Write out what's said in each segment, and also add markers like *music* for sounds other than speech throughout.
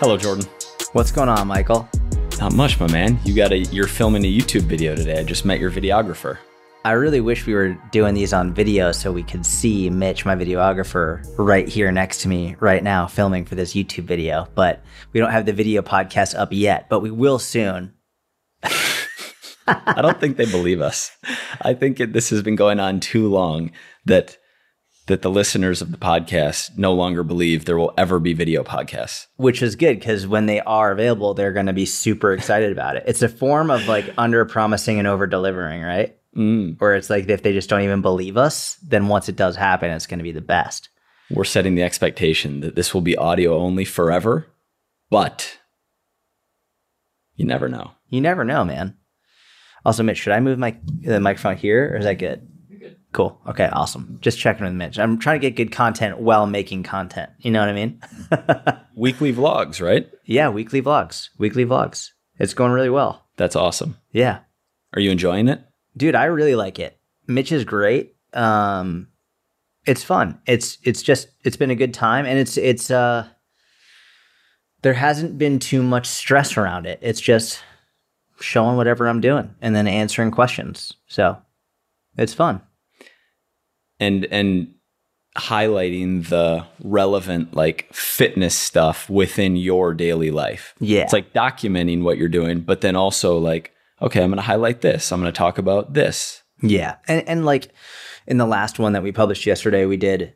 Hello, Jordan. What's going on, Michael? Not much, my man. You got a you're filming a YouTube video today. I just met your videographer. I really wish we were doing these on video so we could see Mitch, my videographer, right here next to me right now filming for this YouTube video. But we don't have the video podcast up yet, but we will soon. I don't think they believe us. I think it, this has been going on too long that that the listeners of the podcast no longer believe there will ever be video podcasts. Which is good because when they are available, they're going to be super excited about it. It's a form of like under promising and over delivering, right? Mm. Where it's like if they just don't even believe us, then once it does happen, it's going to be the best. We're setting the expectation that this will be audio only forever, but you never know. You never know, man. Also, Mitch, should I move my the microphone here, or is that good? good? Cool. Okay. Awesome. Just checking with Mitch. I'm trying to get good content while making content. You know what I mean? *laughs* Weekly vlogs, right? yeah. Weekly vlogs. Weekly vlogs. It's going really well. That's awesome. Yeah. Are you enjoying it? Dude, I really like it. Mitch is great. Um, it's fun. It's it's just it's been a good time, and it's it's uh, there hasn't been too much stress around it. It's just showing whatever I'm doing and then answering questions. So it's fun. and and highlighting the relevant like fitness stuff within your daily life. Yeah. It's like documenting what you're doing, but then also like, okay, I'm going to highlight this. I'm going to talk about this. Yeah. And and like in the last one that we published yesterday, we did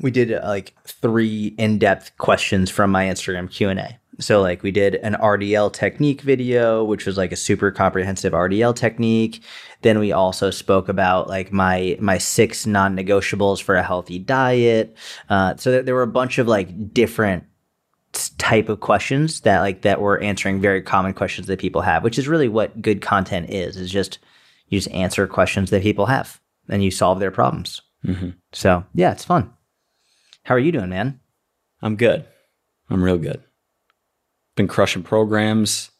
we did uh, like three in-depth questions from my Instagram Q&A. So like we did an RDL technique video, which was like a super comprehensive RDL technique. Then we also spoke about like my my six non-negotiables for a healthy diet. Uh, so there, there were a bunch of like different type of questions that like that were answering very common questions that people have, which is really what good content is. Is just you just answer questions that people have and you solve their problems. Mhm. So yeah, it's fun. How are you doing, man? I'm good. I'm real good. Been crushing programs.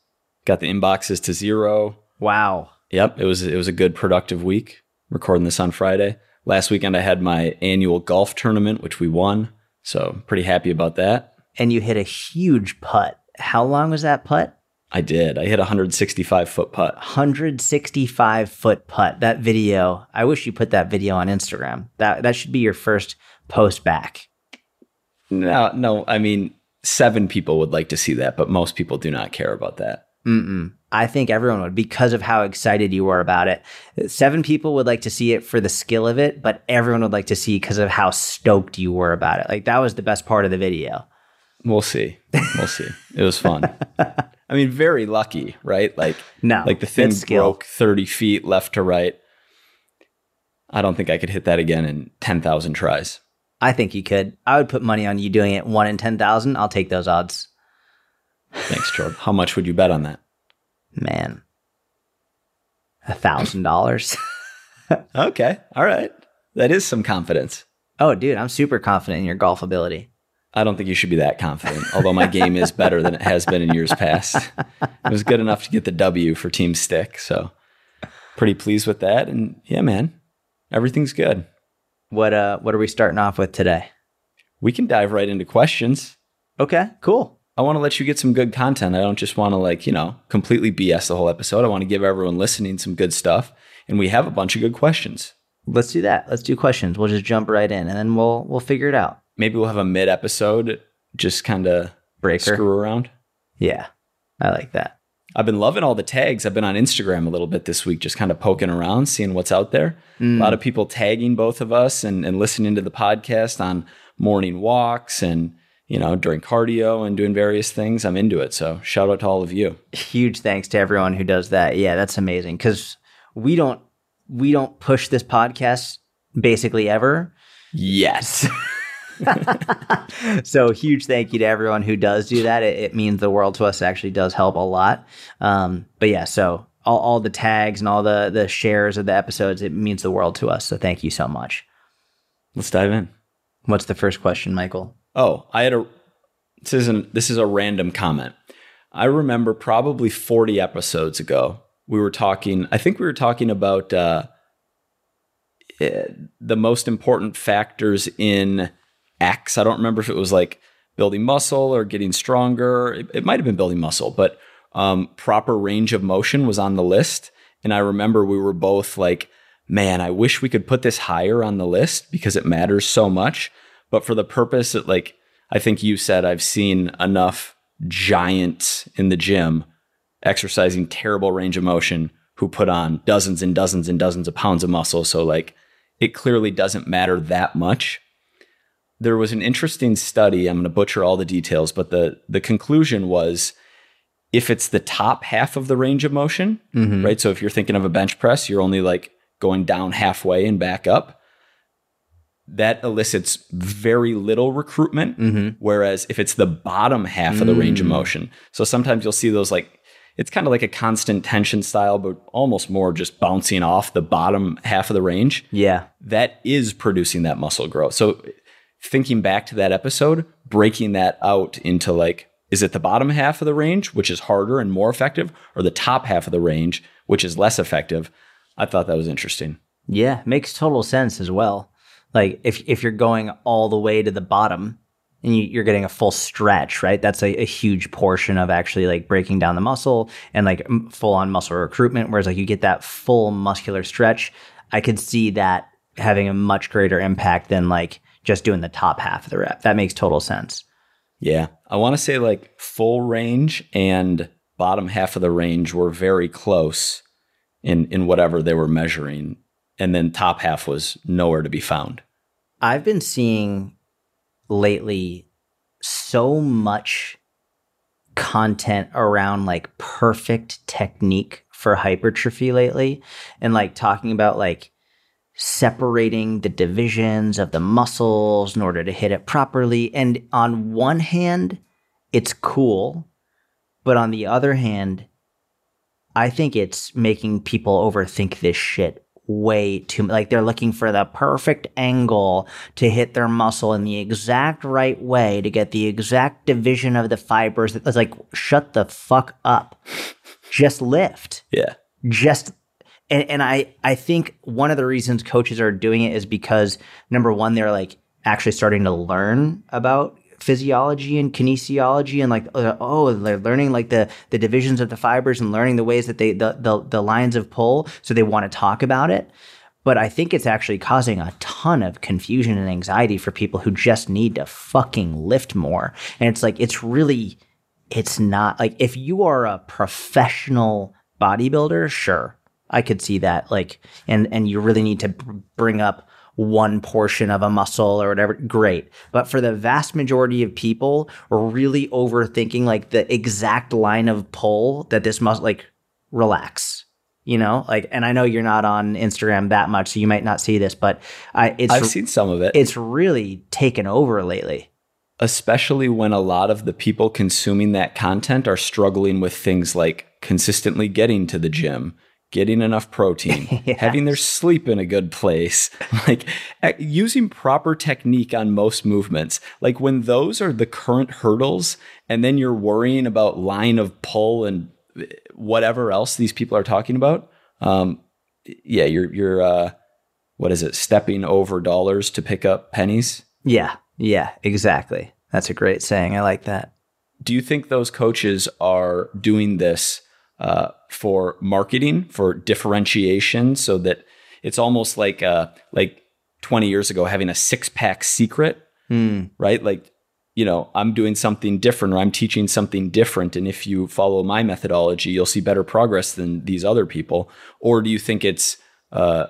Got the inboxes to zero. Wow. Yep, it was it was a good productive week. Recording this on Friday. Last weekend I had my annual golf tournament, which we won. So pretty happy about that. And you hit a huge putt. How long was that putt? I did. I hit a 165 foot putt. 165 foot putt. That video. I wish you put that video on Instagram. That that should be your first post back. No, no. I mean, seven people would like to see that, but most people do not care about that. Mm-mm. I think everyone would because of how excited you were about it. Seven people would like to see it for the skill of it, but everyone would like to see because of how stoked you were about it. Like that was the best part of the video. We'll see. We'll see. It was fun. *laughs* I mean, very lucky, right? Like, No, like the thing broke 30 feet left to right. I don't think I could hit that again in 10,000 tries. I think you could. I would put money on you doing it one in 10,000. I'll take those odds. Thanks, Jordan. How much would you bet on that? Man, a thousand dollars. *laughs* Okay. All right. That is some confidence. Oh, dude, I'm super confident in your golf ability. I don't think you should be that confident, although my game is better than it has been in years past. It was good enough to get the W for Team Stick. So, pretty pleased with that. And yeah, man, everything's good. What uh what are we starting off with today? We can dive right into questions. Okay, cool. I want to let you get some good content. I don't just want to, like, you know, completely BS the whole episode. I want to give everyone listening some good stuff. And we have a bunch of good questions. Let's do that. Let's do questions. We'll just jump right in and then we'll we'll figure it out. Maybe we'll have a mid episode, just kind of Breaker. screw around. Yeah. I like that. I've been loving all the tags. I've been on Instagram a little bit this week, just kind of poking around, seeing what's out there. Mm. A lot of people tagging both of us and, and listening to the podcast on morning walks and, you know, during cardio and doing various things. I'm into it. So shout out to all of you. Huge thanks to everyone who does that. Yeah, that's amazing cuz we don't we don't push this podcast basically ever. Yes. *laughs* *laughs* so huge thank you to everyone who does do that. It, it means the world to us. It actually does help a lot. Um, but yeah, so all, all the tags and all the the shares of the episodes, it means the world to us. So thank you so much. Let's dive in. What's the first question, Michael? Oh, I had a this isn't this is a random comment. I remember probably 40 episodes ago we were talking. I think we were talking about uh, eh, the most important factors in X. I don't remember if it was like building muscle or getting stronger. It, it might have been building muscle, but um, proper range of motion was on the list. And I remember we were both like, man, I wish we could put this higher on the list because it matters so much. But for the purpose that, like, I think you said, I've seen enough giants in the gym exercising terrible range of motion who put on dozens and dozens and dozens of pounds of muscle. So, like, it clearly doesn't matter that much. There was an interesting study. I'm going to butcher all the details, but the the conclusion was if it's the top half of the range of motion, Mhm. right? So if you're thinking of a bench press, you're only like going down halfway and back up. That elicits very little recruitment. Mhm. Whereas if it's the bottom half of the range of Mm. motion, so sometimes you'll see those like it's kind of like a constant tension style, but almost more just bouncing off the bottom half of the range. Yeah. That is producing that muscle growth. So thinking back to that episode, breaking that out into like, is it the bottom half of the range, which is harder and more effective, or the top half of the range, which is less effective? I thought that was interesting. Yeah, makes total sense as well. Like if if you're going all the way to the bottom and you, you're getting a full stretch, right? That's a, a huge portion of actually like breaking down the muscle and like full on muscle recruitment. Whereas like you get that full muscular stretch, I could see that having a much greater impact than like just doing the top half of the rep. That makes total sense. Yeah. I want to say like full range and bottom half of the range were very close in in whatever they were measuring. And then top half was nowhere to be found. I've been seeing lately so much content around like perfect technique for hypertrophy lately and like talking about like separating the divisions of the muscles in order to hit it properly. And on one hand it's cool but on the other hand I think it's making people overthink this shit way too like they're looking for the perfect angle to hit their muscle in the exact right way to get the exact division of the fibers. It's like shut the fuck up. Just lift. Yeah. just and, and I I think one of the reasons coaches are doing it is because number one they're like actually starting to learn about physiology and kinesiology and like uh, oh they're learning like the the divisions of the fibers and learning the ways that they the the, the lines of pull so they want to talk about it. But I think it's actually causing a ton of confusion and anxiety for people who just need to fucking lift more. And it's like it's really it's not like if you are a professional bodybuilder, sure, I could see that. Like, and and you really need to br- bring up one portion of a muscle or whatever. Great, but for the vast majority of people, we're really overthinking like the exact line of pull that this muscle. Like, relax. You know, like, and I know you're not on Instagram that much, so you might not see this, but I it's I've seen some of it. it's really taken over lately. especially when a lot of the people consuming that content are struggling with things like consistently getting to the gym, getting enough protein, Yes. *laughs* having their sleep in a good place, *laughs* like using proper technique on most movements. Like when those are the current hurdles, and then you're worrying about line of pull and eh, whatever else these people are talking about. Um, yeah, you're you're uh, what is it? Stepping over dollars to pick up pennies. Yeah, yeah, exactly. That's a great saying. I like that. do you think those coaches are doing this uh, for marketing for differentiation so that it's almost like uh, like 20 years ago having a six pack secret Hmm. right? Like you know i'm doing something different or i'm teaching something different and if you follow my methodology you'll see better progress than these other people. Or do you think it's uh,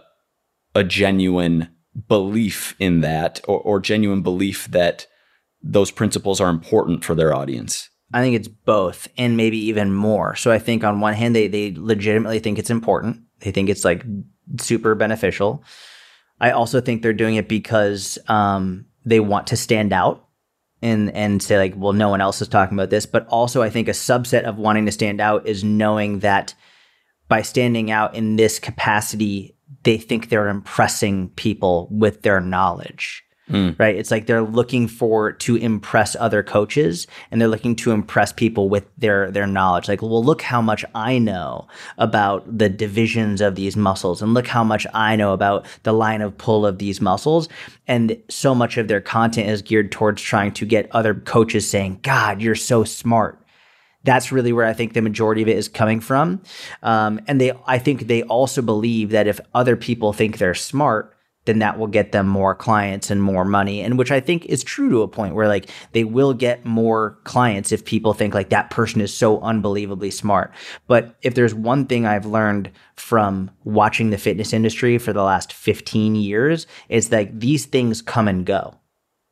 a genuine belief in that or, or genuine belief that those principles are important for their audience I think it's both and maybe even more. So I think on one hand, they, they legitimately think it's important. They think it's like super beneficial. I also think they're doing it because um, they want to stand out and, and say like, well, no one else is talking about this. But also I think a subset of wanting to stand out is knowing that by standing out in this capacity, they think they're impressing people with their knowledge. Right? It's like they're looking for to impress other coaches and they're looking to impress people with their their knowledge. Like, well, look how much I know about the divisions of these muscles and look how much I know about the line of pull of these muscles. And so much of their content is geared towards trying to get other coaches saying, "God, you're so smart." That's really where I think the majority of it is coming from. Um, and they, I think they also believe that if other people think they're smart, then that will get them more clients and more money and which i think is true to a point where like they will get more clients if people think like that person is so unbelievably smart. But if there's one thing i've learned from watching the fitness industry for the last 15 years it's like these things come and go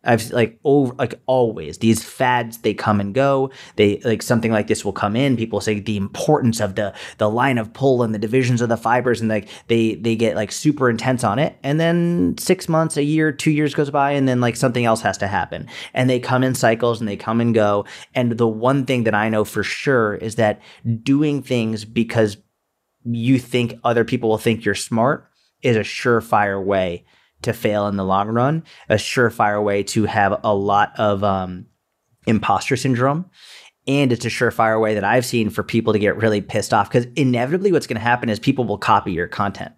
I've like over like always these fads they come and go. They like something like this will come in. People say the importance of the the line of pull and the divisions of the fibers, and like they they get like super intense on it. And then six months, a year, two years goes by, and then like something else has to happen. And they come in cycles and they come and go. And the one thing that I know for sure is that doing things because you think other people will think you're smart is a surefire way to fail in the long run, a surefire way to have a lot of um, imposter syndrome. And it's a surefire way that I've seen for people to get really pissed off because inevitably what's going to happen is people will copy your content.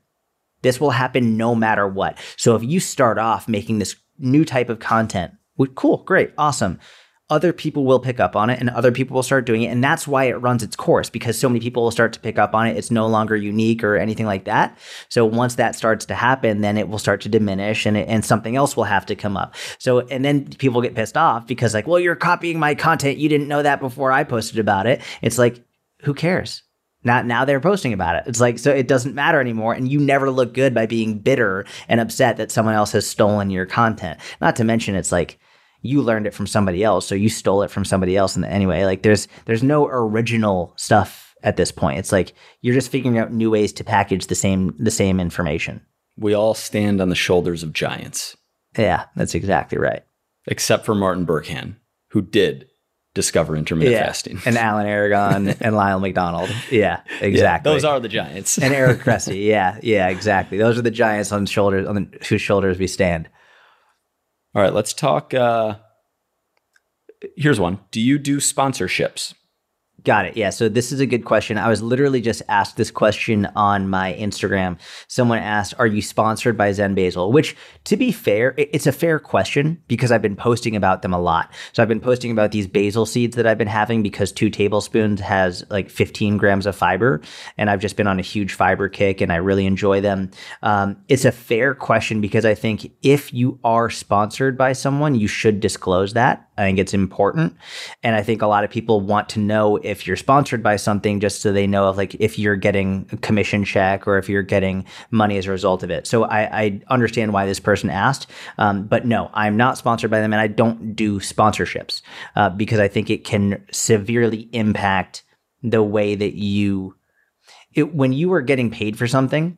This will happen no matter what. So if you start off making this new type of content, cool, great, awesome other people will pick up on it and other people will start doing it. And that's why it runs its course because so many people will start to pick up on it. It's no longer unique or anything like that. So once that starts to happen, then it will start to diminish and, it, and something else will have to come up. So, and then people get pissed off because like, well, you're copying my content. You didn't know that before I posted about it. It's like, who cares? Not now they're posting about it. It's like, so it doesn't matter anymore. And you never look good by being bitter and upset that someone else has stolen your content. Not to mention, it's like, you learned it from somebody else, so you stole it from somebody else. And anyway, like there's there's no original stuff at this point. It's like you're just figuring out new ways to package the same the same information. We all stand on the shoulders of giants. Yeah, that's exactly right. Except for Martin Berkhan, who did discover intermittent yeah. fasting. And *laughs* Alan Aragon and Lyle McDonald. Yeah, exactly. Yeah, those are the giants. and Eric *laughs* Cressey. Yeah, yeah, exactly. Those are the giants on shoulders on the, whose shoulders we stand. All right, let's talk. Uh, here's one. Do you do sponsorships? Got it. Yeah. So this is a good question. I was literally just asked this question on my Instagram. Someone asked, Are you sponsored by Zen Basil? Which, to be fair, it's a fair question because I've been posting about them a lot. So I've been posting about these basil seeds that I've been having because two tablespoons has like 15 grams of fiber. And I've just been on a huge fiber kick and I really enjoy them. Um, it's a fair question because I think if you are sponsored by someone, you should disclose that. I think it's important. And I think a lot of people want to know if you're sponsored by something just so they know if like if you're getting a commission check or if you're getting money as a result of it. So I, I understand why this person asked. Um, but no, I'm not sponsored by them and I don't do sponsorships uh, because I think it can severely impact the way that you it, when you are getting paid for something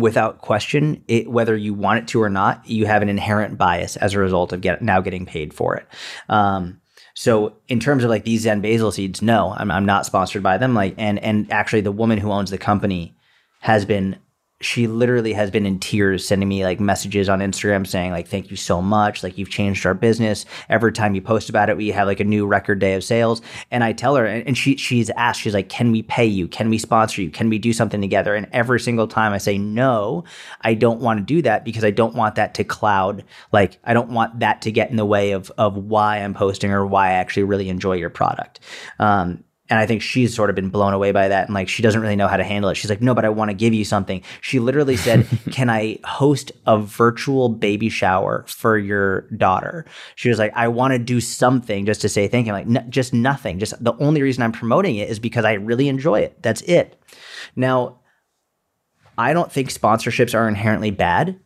without question, it, whether you want it to or not, you have an inherent bias as a result of get, now getting paid for it. Um, so in terms of like these Zen basil seeds, no, I'm, I'm not sponsored by them. Like, and and actually, the woman who owns the company has been she literally has been in tears sending me like messages on Instagram saying like thank you so much. Like you've changed our business. Every time you post about it we have like a new record day of sales. And I tell her and she she's asked she's like can we pay you? Can we sponsor you? Can we do something together? And every single time I say no I don't want to do that because I don't want that to cloud like I don't want that to get in the way of of why I'm posting or why I actually really enjoy your product. Um, and I think she's sort of been blown away by that. And like, she doesn't really know how to handle it. She's like, no, but I want to give you something. She literally said, *laughs* can I host a virtual baby shower for your daughter? She was like, I want to do something just to say thank you. I'm like, just nothing. Just the only reason I'm promoting it is because I really enjoy it. That's it. Now, I don't think sponsorships are inherently bad.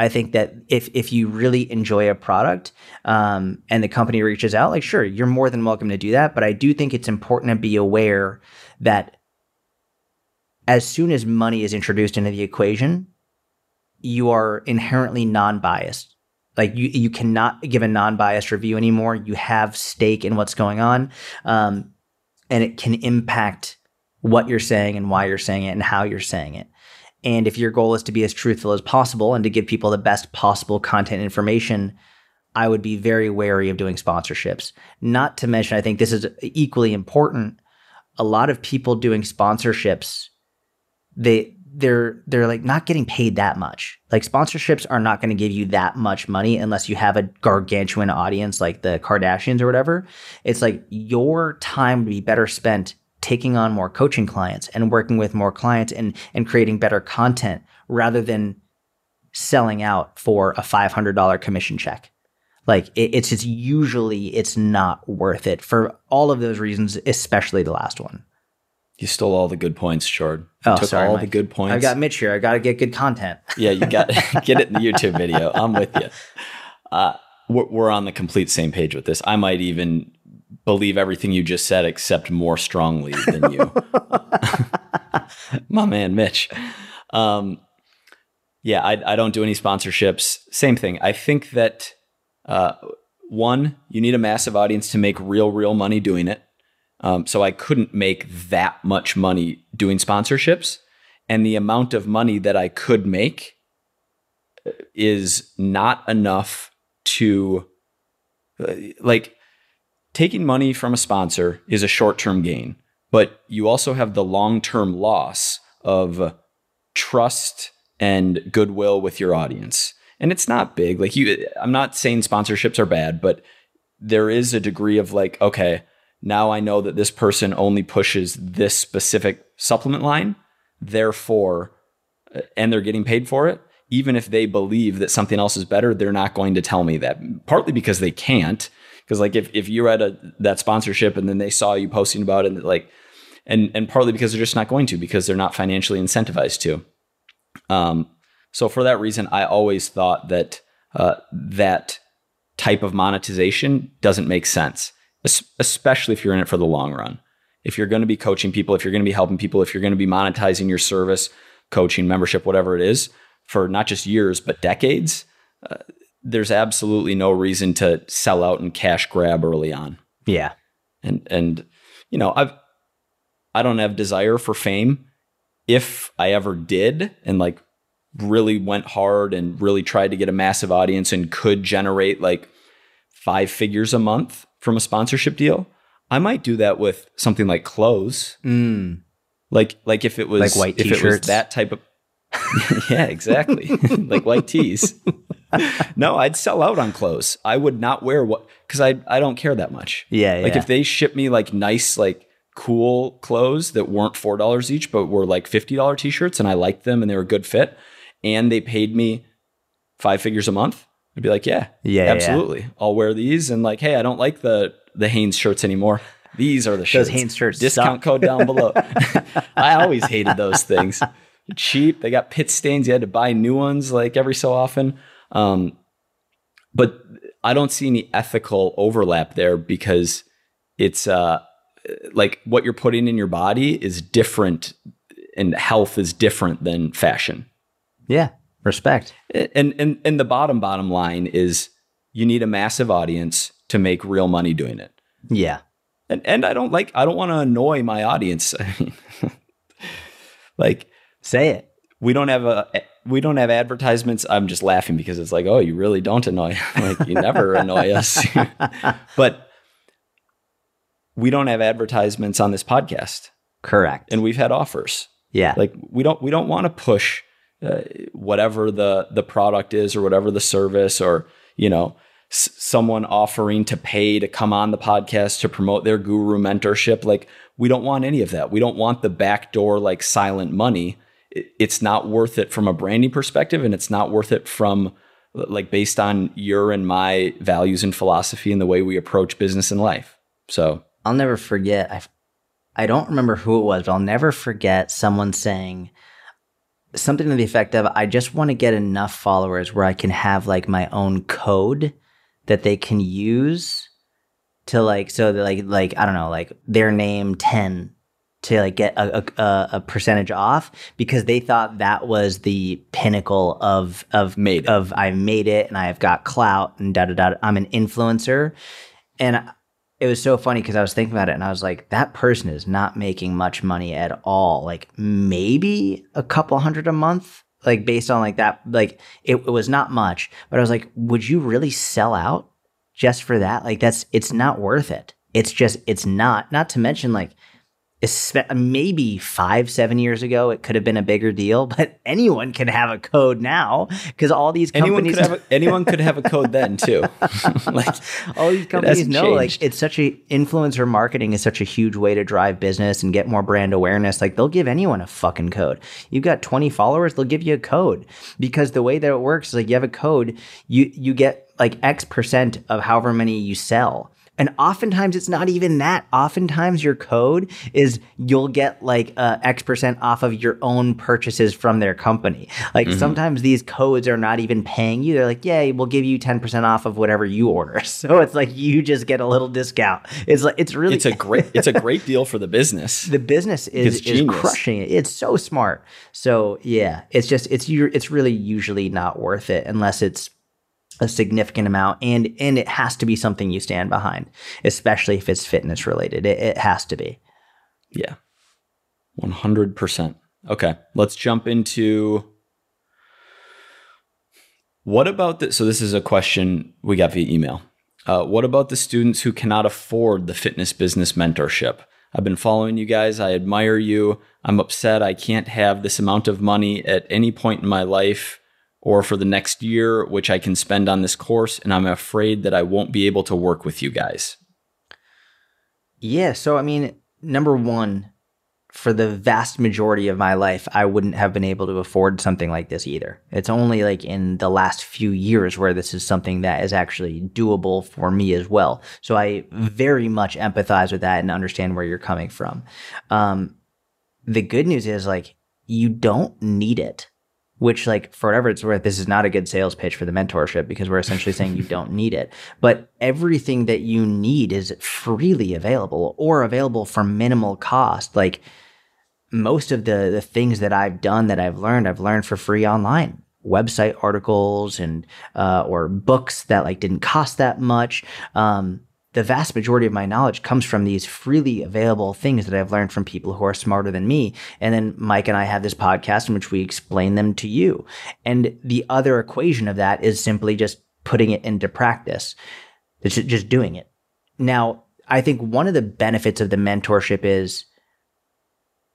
I think that if if you really enjoy a product um, and the company reaches out, like sure, you're more than welcome to do that. But I do think it's important to be aware that as soon as money is introduced into the equation, you are inherently non-biased. Like you, you cannot give a non-biased review anymore. You have stake in what's going on, um, and it can impact what you're saying and why you're saying it and how you're saying it. And if your goal is to be as truthful as possible and to give people the best possible content information, I would be very wary of doing sponsorships. Not to mention, I think this is equally important. A lot of people doing sponsorships, they they're they're like not getting paid that much. Like sponsorships are not going to give you that much money unless you have a gargantuan audience like the Kardashians or whatever. It's like your time would be better spent taking on more coaching clients and working with more clients and and creating better content rather than selling out for a $500 commission check. Like it, it's just usually it's not worth it for all of those reasons, especially the last one. You stole all the good points, Jord. You Oh, took sorry, all Mike. the good points. I got Mitch here. I got to get good content. yeah, you got *laughs* *laughs* get it in the YouTube video. I'm with you. Uh, we're, we're on the complete same page with this. I might even believe everything you just said, except more strongly than you. *laughs* My man, Mitch. Um, yeah, I, I don't do any sponsorships. Same thing. I think that uh, one, you need a massive audience to make real, real money doing it. Um, so I couldn't make that much money doing sponsorships. And the amount of money that I could make is not enough to uh, like taking money from a sponsor is a short-term gain, but you also have the long-term loss of trust and goodwill with your audience. And it's not big. Like you I'm not saying sponsorships are bad, but there is a degree of like okay, now I know that this person only pushes this specific supplement line, therefore uh, and they're getting paid for it even if they believe that something else is better, they're not going to tell me that. Partly because they can't. Because like if, if you're at a that sponsorship and then they saw you posting about it, and like, and and partly because they're just not going to because they're not financially incentivized to. Um, so for that reason, I always thought that uh, that type of monetization doesn't make sense, especially if you're in it for the long run. If you're going to be coaching people, if you're going to be helping people, if you're going to be monetizing your service, coaching, membership, whatever it is, for not just years but decades, uh, there's absolutely no reason to sell out and cash grab early on. Yeah. And and you know, I've I don't have desire for fame. If I ever did and like really went hard and really tried to get a massive audience and could generate like five figures a month from a sponsorship deal, I might do that with something like clothes. Mm. Like like if it was Like white if it was t-shirts? that type of *laughs* yeah, exactly. *laughs* like white tees. *laughs* no, I'd sell out on clothes. I would not wear what because I I don't care that much. Yeah. Like yeah. if they ship me like nice like cool clothes that weren't four dollars each, but were like fifty dollar t shirts, and I liked them and they were a good fit, and they paid me five figures a month, I'd be like, yeah, Yeah, yeah. absolutely, I'll wear these. And like, hey, I don't like the the Hanes shirts anymore. These are the shirts. Those Hanes shirts Discount suck. code down below. *laughs* *laughs* I always hated those things. Cheap. They got pit stains. You had to buy new ones like every so often. Um, but I don't see any ethical overlap there because it's uh, like what you're putting in your body is different and health is different than fashion. yeah. Respect. And and and the bottom bottom line is you need a massive audience to make real money doing it. Yeah. And and I don't like I don't want to annoy my audience. *laughs* Like Say it. we don't have a we don't have advertisements. I'm just laughing because it's like, oh, you really don't annoy. *laughs* like you never annoy us. *laughs* but we don't have advertisements on this podcast, Correct. and we've had offers. yeah. Like we don't we don't want to push uh, whatever the the product is or whatever the service or you know s- someone offering to pay to come on the podcast to promote their guru mentorship. Like we don't want any of that. We don't want the backdoor like silent money. It- It's not worth it from a branding perspective, and it's not worth it from like based on your and my values and philosophy and the way we approach business and life. So I'll never forget. I, I don't remember who it was, but I'll never forget someone saying something to the effect of, I just want to get enough followers where I can have like my own code that they can use to like, so that like, like, I don't know, like their name 10 to like get a, a- a, percentage off because they thought that was the pinnacle of, of Made it. of I made it and I've got clout and da da da. I'm an influencer. And it was so funny because I was thinking about it and I was like, that person is not making much money at all. Like maybe a couple hundred a month, like based on like that. Like it, it was not much, but I was like, would you really sell out just for that? Like that's, it's not worth it. It's just, it's not, not to mention like, maybe five, seven years ago, it could have been a bigger deal, but anyone can have a code now because all these companies. Anyone could, have a, anyone could have a code then too. *laughs* *laughs* like all these companies know, changed. like it's such a influencer marketing is such a huge way to drive business and get more brand awareness. Like they'll give anyone a fucking code. You've got 20 followers, they'll give you a code because the way that it works is like you have a code, you, you get like X percent of however many you sell. And oftentimes it's not even that. Oftentimes your code is you'll get like uh, X percent off of your own purchases from their company. Like mm-hmm. sometimes these codes are not even paying you. They're like, yeah, we'll give you 10% off of whatever you order. *laughs* So it's like you just get a little discount. It's like, it's really, it's a great, it's a great deal for the business. *laughs* The business is, is crushing it. It's so smart. So yeah, it's just, it's, it's really usually not worth it unless it's a significant amount and and it has to be something you stand behind especially if it's fitness related. It, it has to be. Yeah. 100% okay let's jump into what about the so this is a question we got via email. Uh, what about the students who cannot afford the fitness business mentorship? I've been following you guys. I admire you. I'm upset i can't have this amount of money at any point in my life or for the next year, which I can spend on this course, and I'm afraid that I won't be able to work with you guys? Yeah. So, I mean, number one, for the vast majority of my life, I wouldn't have been able to afford something like this either. It's only like in the last few years where this is something that is actually doable for me as well. So I very much empathize with that and understand where you're coming from. Um, the good news is like, you don't need it which like for whatever it's worth, this is not a good sales pitch for the mentorship because we're essentially saying you don't need it. But everything that you need is freely available or available for minimal cost. Like most of the the things that I've done that I've learned, I've learned for free online website articles and uh, or books that like didn't cost that much um, the vast majority of my knowledge comes from these freely available things that I've learned from people who are smarter than me. And then Mike and I have this podcast in which we explain them to you. And the other equation of that is simply just putting it into practice. It's just doing it. Now, I think one of the benefits of the mentorship is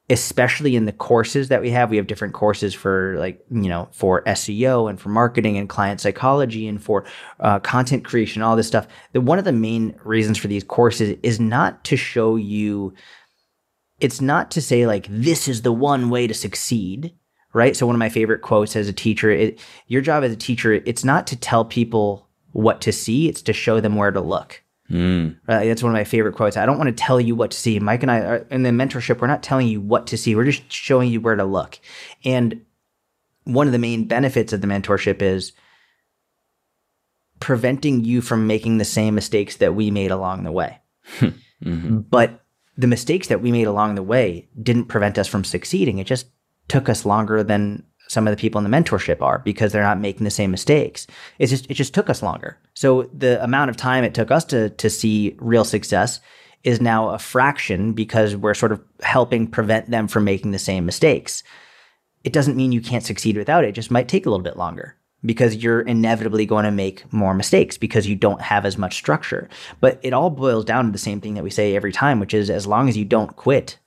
especially in the courses that we have we have different courses for like you know for seo and for marketing and client psychology and for uh, content creation all this stuff. That one of the main reasons for these courses is not to show you it's not to say like this is the one way to succeed right? So one of my favorite quotes as a teacher it, your job as a teacher it's not to tell people what to see it's to show them where to look Mm. Right? That's one of my favorite quotes. I don't want to tell you what to see. Mike and I are in the mentorship. We're not telling you what to see. We're just showing you where to look. And one of the main benefits of the mentorship is preventing you from making the same mistakes that we made along the way. mm-hmm. But the mistakes that we made along the way didn't prevent us from succeeding. It just took us longer than some of the people in the mentorship are because they're not making the same mistakes. It's just it just took us longer. So the amount of time it took us to to see real success is now a fraction because we're sort of helping prevent them from making the same mistakes. It doesn't mean you can't succeed without it. It just might take a little bit longer because you're inevitably going to make more mistakes because you don't have as much structure. But it all boils down to the same thing that we say every time, which is as long as you don't quit,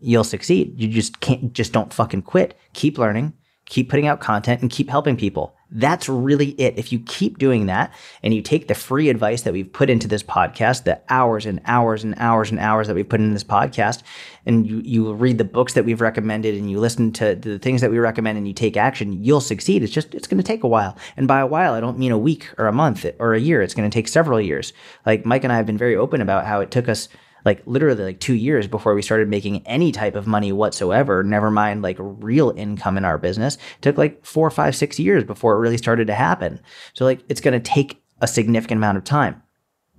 you'll succeed. You just can't just don't fucking quit. Keep learning, keep putting out content and keep helping people. That's really it. If you keep doing that and you take the free advice that we've put into this podcast, the hours and hours and hours and hours that we've put in this podcast, and you, you read the books that we've recommended and you listen to the things that we recommend and you take action, you'll succeed. It's just, it's going to take a while. And by a while, I don't mean a week or a month or a year. It's going to take several years. Like Mike and I have been very open about how it took us like literally like two years before we started making any type of money whatsoever, never mind like real income in our business. It took like four, five, six years before it really started to happen. So like it's going to take a significant amount of time,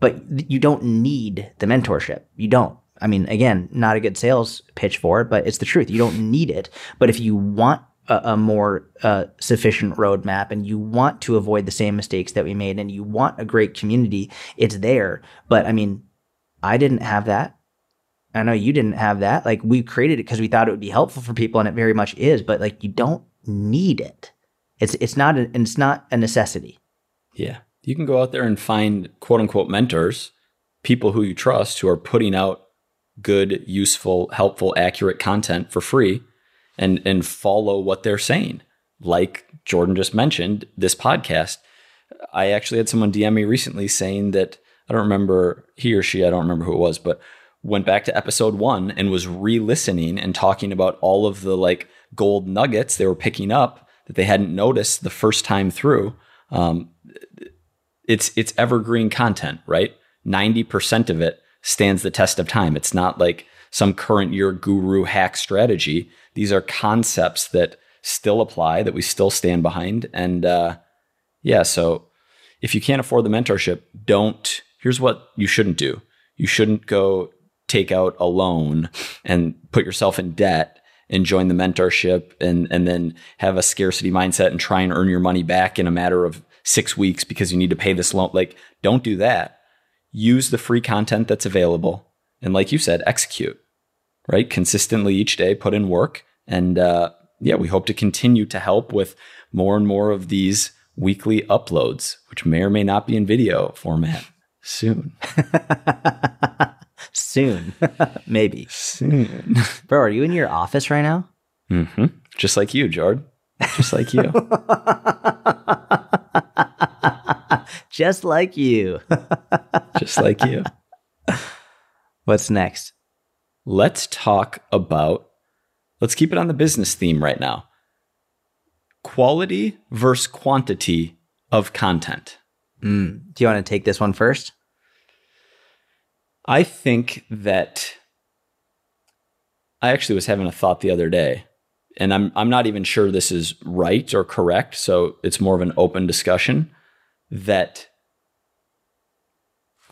but you don't need the mentorship. You don't. I mean, again, not a good sales pitch for it, but it's the truth. You don't need it. But if you want a, more uh, sufficient roadmap and you want to avoid the same mistakes that we made and you want a great community, it's there. But I mean, I didn't have that. I know you didn't have that. Like we created it because we thought it would be helpful for people, and it very much is. But like you don't need it. It's it's not a, it's not a necessity. Yeah, you can go out there and find quote unquote mentors, people who you trust who are putting out good, useful, helpful, accurate content for free, and and follow what they're saying. Like Jordan just mentioned, this podcast. I actually had someone DM me recently saying that I don't remember he or she, I don't remember who it was, but went back to episode one and was re-listening and talking about all of the like gold nuggets they were picking up that they hadn't noticed the first time through. Um, it's it's evergreen content, right? Ninety percent of it stands the test of time. It's not like some current year guru hack strategy. These are concepts that still apply, that we still stand behind, and uh, yeah. So if you can't afford the mentorship, don't. Here's what you shouldn't do. You shouldn't go take out a loan and put yourself in debt and join the mentorship and and then have a scarcity mindset and try and earn your money back in a matter of 6 weeks because you need to pay this loan. Like don't do that. Use the free content that's available and like you said execute right? Consistently each day put in work and uh, yeah we hope to continue to help with more and more of these weekly uploads which may or may not be in video format soon *laughs* Soon. *laughs* Maybe. soon *laughs* Bro, are you in your office right now? hmm just like you jord just like you Just like you. just like you What's next? let's talk about let's keep it on the business theme right now quality versus quantity of content Mm. Do you want to take this one first? I think that i actually was having a thought the other day and i'm i'm not even sure this is right or correct so it's more of an open discussion that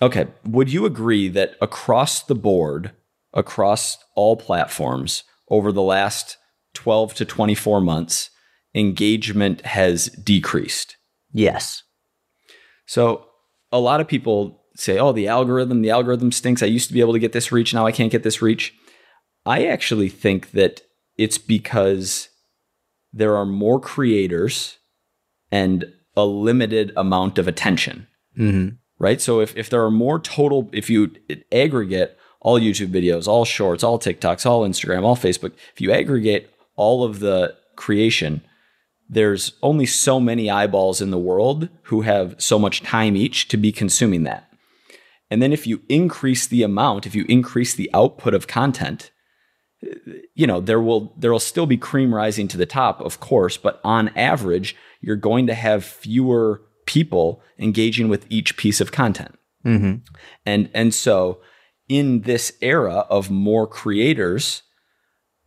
okay would you agree that across the board across all platforms over the last 12 to 24 months engagement has decreased Yes. so a lot of people say, oh, the algorithm, the algorithm stinks. I used to be able to get this reach. Now I can't get this reach. I actually think that it's because there are more creators and a limited amount of attention, Mm-hmm. right? So if, if there are more total, if you aggregate all YouTube videos, all shorts, all TikToks, all Instagram, all Facebook, if you aggregate all of the creation, there's only so many eyeballs in the world who have so much time each to be consuming that. And then if you increase the amount, if you increase the output of content, you know, there will there will still be cream rising to the top, of course, but on average, you're going to have fewer people engaging with each piece of content. Mm-hmm. And and so in this era of more creators,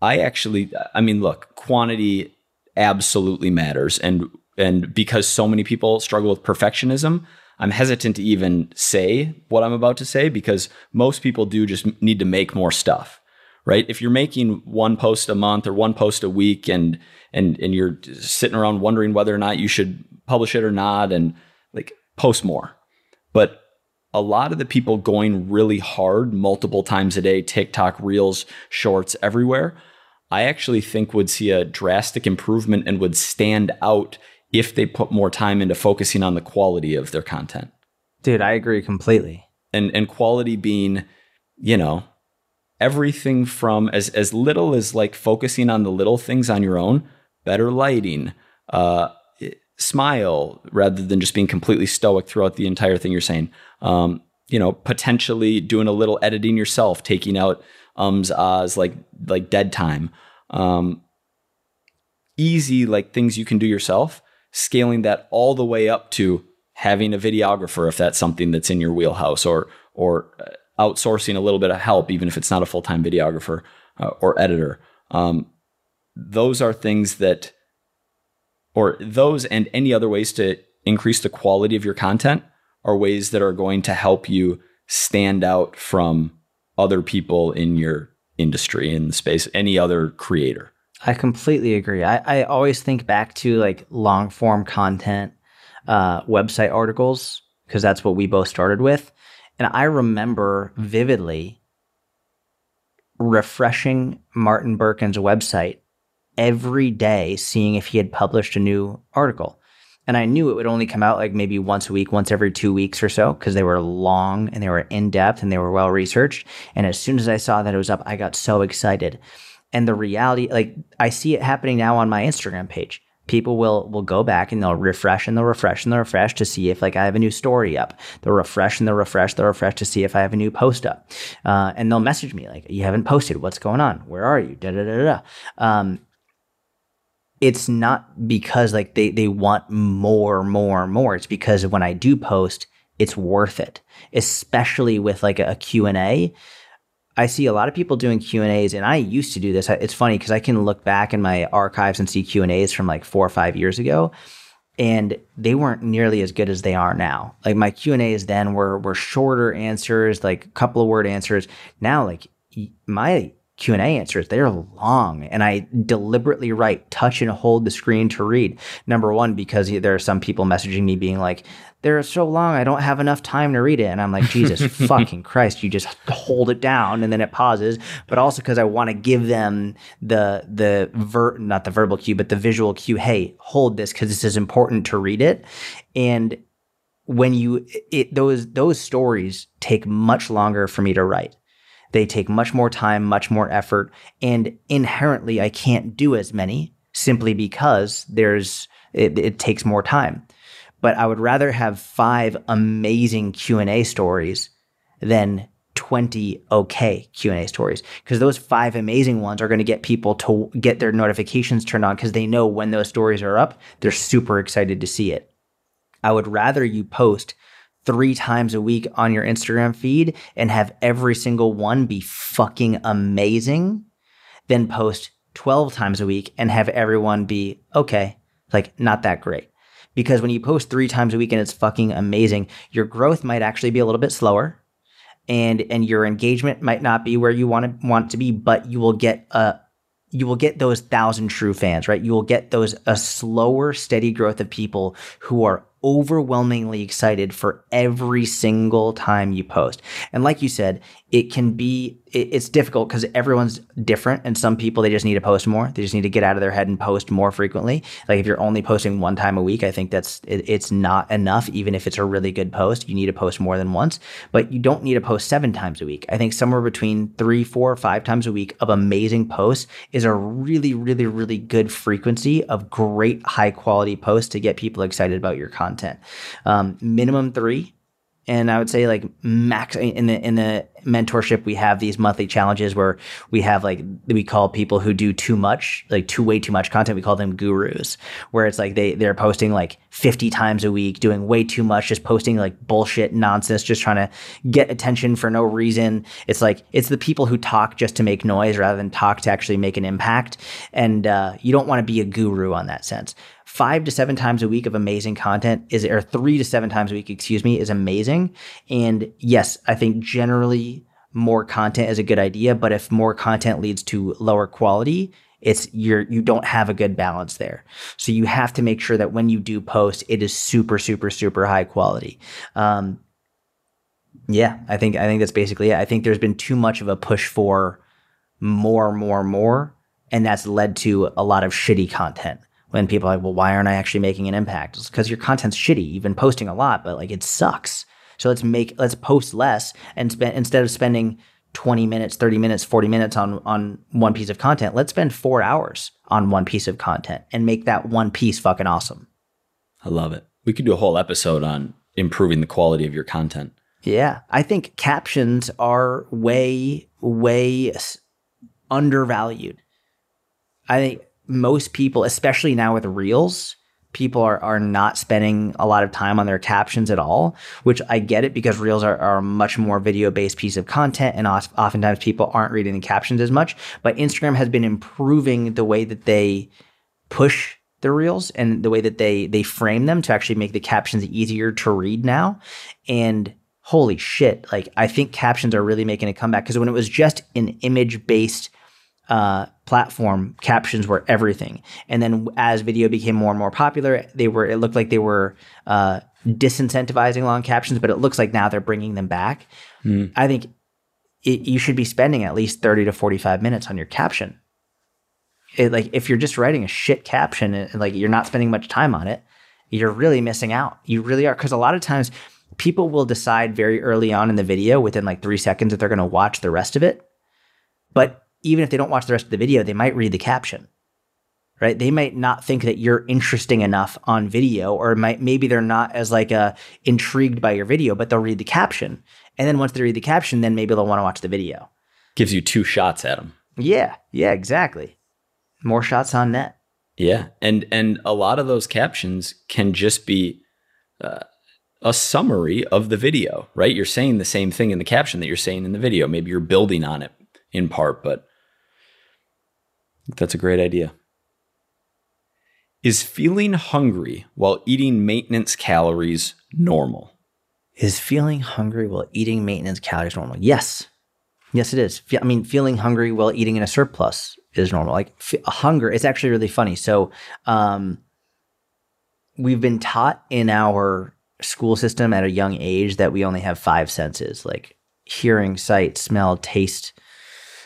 I actually I mean look, quantity absolutely matters and and because so many people struggle with perfectionism, I'm hesitant to even say what I'm about to say because most people do just need to make more stuff. Right? If you're making one post a month or one post a week and and and you're sitting around wondering whether or not you should publish it or not and like post more. But a lot of the people going really hard multiple times a day, TikTok, Reels, Shorts, everywhere, I actually think would see a drastic improvement and would stand out if they put more time into focusing on the quality of their content. Dude, I agree completely. And and quality being, you know, everything from as as little as like focusing on the little things on your own, better lighting, uh smile rather than just being completely stoic throughout the entire thing you're saying. Um, you know, potentially doing a little editing yourself, taking out ums, ahs, like like dead time. Um, easy like things you can do yourself, scaling that all the way up to having a videographer if that's something that's in your wheelhouse, or or uh, outsourcing a little bit of help, even if it's not a full time videographer uh, or editor. Um, those are things that or those and any other ways to increase the quality of your content are ways that are going to help you stand out from other people in your industry in the space any other creator I completely agree. I, I always think back to like long form content, uh, website articles, because that's what we both started with. And I remember vividly refreshing Martin Berkhan's website every day, seeing if he had published a new article. And I knew it would only come out like maybe once a week, once every two weeks or so, because they were long and they were in depth and they were well researched. And as soon as I saw that it was up, I got so excited. And the reality, like I see it happening now on my Instagram page. People will will go back and they'll refresh and they'll refresh and they'll refresh to see if like I have a new story up. They'll refresh and they'll refresh, they'll refresh to see if I have a new post up. Uh, and they'll message me like, "You haven't posted. What's going on? Where are you?" Da da da da. Um, it's not because like they they want more, more, more. It's because when I do post, it's worth it, especially with like a, Q A. I see a lot of people doing Q and A's, and I used to do this. It's funny because I can look back in my archives and see Q and A's from like four or five years ago, and they weren't nearly as good as they are now. Like my Q and A's then were were shorter answers, like couple of word answers. Now, like my Q&A answers, they're long and I deliberately write touch and hold the screen to read. Number 1 because there are some people messaging me being like they're so long I don't have enough time to read it. And I'm like Jesus *laughs* fucking Christ you just hold it down and then it pauses. But also cuz I want to give them the the ver not the verbal cue but the visual cue hey hold this cuz this is important to read it. And when you it those those stories take much longer for me to write they take much more time, much more effort, and inherently I can't do as many simply because there's it, it takes more time. But I would rather have five amazing Q&A stories than 20 okay Q&A stories because those five amazing ones are going to get people to get their notifications turned on because they know when those stories are up, they're super excited to see it. I would rather you post three times a week on your Instagram feed and have every single one be fucking amazing then post 12 times a week and have everyone be okay, like not that great. Because when you post three times a week and it's fucking amazing, your growth might actually be a little bit slower and and your engagement might not be where you want to want to be, but you will get a you will get those thousand true fans, right? You will get those a slower, steady growth of people who are overwhelmingly excited for every single time you post. And like you said, it can be it's difficult because everyone's different and some people they just need to post more. They just need to get out of their head and post more frequently. Like if you're only posting one time a week i think that's it, it's not enough even if it's a really good post. You need to post more than once but you don't need to post seven times a week. I think somewhere between three four five times a week of amazing posts is a really really really good frequency of great high quality posts to get people excited about your content. Um, minimum three and I would say like max in the in the mentorship we have these monthly challenges where we have like we call people who do too much like too way too much content. We call them gurus where it's like they they're posting like 50 times a week doing way too much just posting like bullshit nonsense just trying to get attention for no reason. It's like it's the people who talk just to make noise rather than talk to actually make an impact. And uh, you don't want to be a guru on that sense five to seven times a week of amazing content is, or three to seven times a week, excuse me, is amazing. And yes, I think generally more content is a good idea, but if more content leads to lower quality, it's you're you don't have a good balance there. So you have to make sure that when you do post, it is super, super, super high quality. Um, yeah, I think I think that's basically it. I think there's been too much of a push for more, more, more, and that's led to a lot of shitty content when people are like, well, why aren't I actually making an impact? It's because your content's shitty. You've been posting a lot, but like it sucks. So let's make let's post less and spend instead of spending 20 minutes, 30 minutes, 40 minutes on on one piece of content, let's spend 4 hours on one piece of content and make that one piece fucking awesome. I love it. We could do a whole episode on improving the quality of your content. Yeah, I think captions are way way undervalued. I think most people, especially now with reels, people are, are not spending a lot of time on their captions at all, which I get it because reels are, are a much more video based piece of content. And oftentimes people aren't reading the captions as much. But Instagram has been improving the way that they push the reels and the way that they, they frame them to actually make the captions easier to read now. And holy shit, like I think captions are really making a comeback because when it was just an image based uh, platform, captions were everything. And then as video became more and more popular, they were it looked like they were uh, disincentivizing long captions, but it looks like now they're bringing them back. Mm. I think it, you should be spending at least thirty to forty five minutes on your caption. It, like if you're just writing a shit caption and like you're not spending much time on it, you're really missing out. You really are because a lot of times people will decide very early on in the video within like three seconds if they're going to watch the rest of it. But even if they don't watch the rest of the video, they might read the caption, right? They might not think that you're interesting enough on video, or might maybe they're not as like uh, intrigued by your video, but they'll read the caption, and then once they read the caption, then maybe they'll want to watch the video. Gives you two shots at them. Yeah, yeah, exactly. More shots on net. Yeah, and and a lot of those captions can just be. Uh, a summary of the video, right? You're saying the same thing in the caption that you're saying in the video. Maybe you're building on it in part, but that's a great idea. Is feeling hungry while eating maintenance calories normal? Is feeling hungry while eating maintenance calories normal? Yes. Yes, it is. I mean, feeling hungry while eating in a surplus is normal. Like f- hunger, it's actually really funny. So, um, we've been taught in our school system at a young age that we only have five senses like hearing, sight, smell, taste,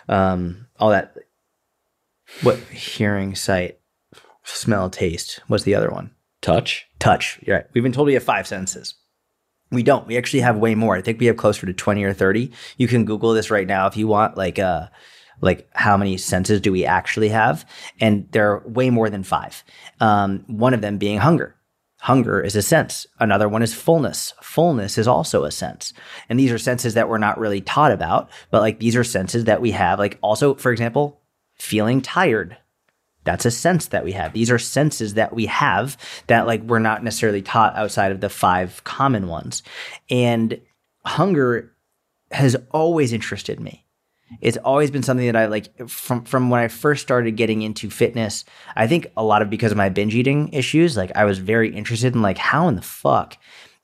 um, all that. What hearing, sight, smell, taste? What's the other one? Touch. Touch. You're right. We've been told we have five senses. We don't. We actually have way more. I think we have closer to 20 or 30. You can Google this right now if you want, like, uh, like how many senses do we actually have? And there are way more than five. Um, one of them being hunger. Hunger is a sense. Another one is fullness. Fullness is also a sense. And these are senses that we're not really taught about, but like these are senses that we have. Like also, for example, feeling tired. That's a sense that we have. These are senses that we have that like we're not necessarily taught outside of the five common ones. And hunger has always interested me it's always been something that I like from from when I first started getting into fitness. I think a lot of because of my binge eating issues, like I was very interested in like how in the fuck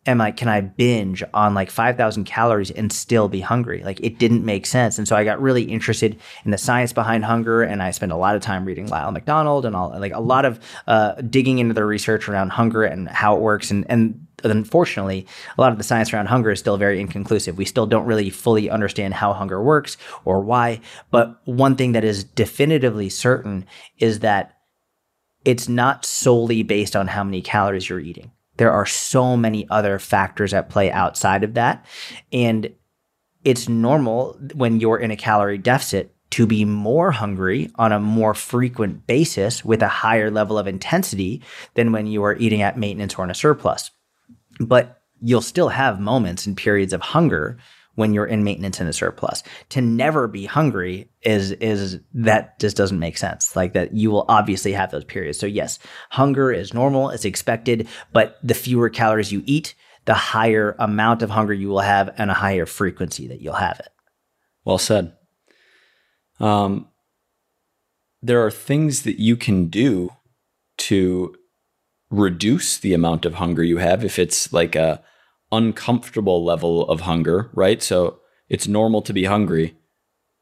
am I can I binge on like 5000 calories and still be hungry? Like it didn't make sense. And so I got really interested in the science behind hunger and I spent a lot of time reading Lyle McDonald and all like a lot of uh, digging into the research around hunger and how it works and and unfortunately, a lot of the science around hunger is still very inconclusive. We still don't really fully understand how hunger works or why. But one thing that is definitively certain is that it's not solely based on how many calories you're eating. There are so many other factors at play outside of that. And it's normal when you're in a calorie deficit to be more hungry on a more frequent basis with a higher level of intensity than when you are eating at maintenance or in a surplus. But you'll still have moments and periods of hunger when you're in maintenance and a surplus. To never be hungry is is that just doesn't make sense. Like that you will obviously have those periods. So yes, hunger is normal, it's expected, but the fewer calories you eat, the higher amount of hunger you will have and a higher frequency that you'll have it. Well said. Um, there are things that you can do to reduce the amount of hunger you have if it's like a uncomfortable level of hunger, right? So it's normal to be hungry.